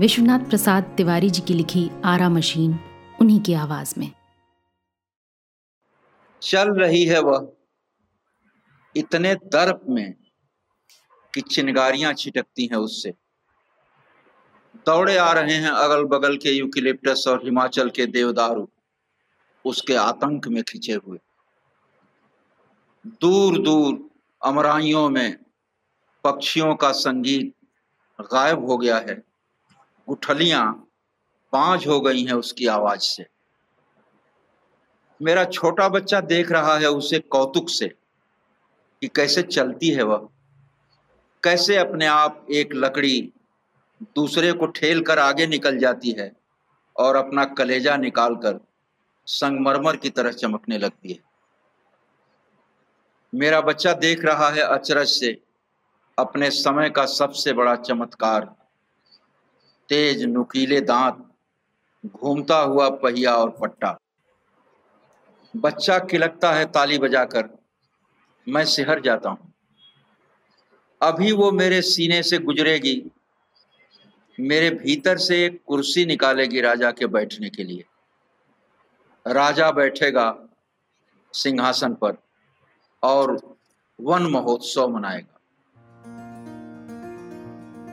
विश्वनाथ प्रसाद तिवारी जी की लिखी आरा मशीन उन्हीं की आवाज़ में। चल रही है वह इतने दर्प में कि चिनगारियाँ छिटकती हैं उससे। दौड़े आ रहे हैं अगल बगल के यूकिलिप्टस और हिमाचल के देवदारू। उसके आतंक में खिंचे हुए। दूर दूर अमराइयों में पक्षियों का संगीत गायब हो गया है। उठलियाँ पाँच हो गई हैं उसकी आवाज़ से। मेरा छोटा बच्चा देख रहा है उसे कौतुक से कि कैसे चलती है वह। कैसे अपने आप एक लकड़ी दूसरे को ठेल कर आगे निकल जाती है और अपना कलेजा निकालकर संगमरमर की तरह चमकने लगती है। मेरा बच्चा देख रहा है अचरज से अपने समय का सबसे बड़ा चमत्कार तेज नुकीले दांत, घूमता हुआ पहिया और पट्टा। बच्चा खिलकता है ताली बजाकर, मैं सिहर जाता हूँ। अभी वो मेरे सीने से गुजरेगी, मेरे भीतर से एक कुर्सी निकालेगी राजा के बैठने के लिए। राजा बैठेगा सिंहासन पर और वन महोत्सव मनाएगा।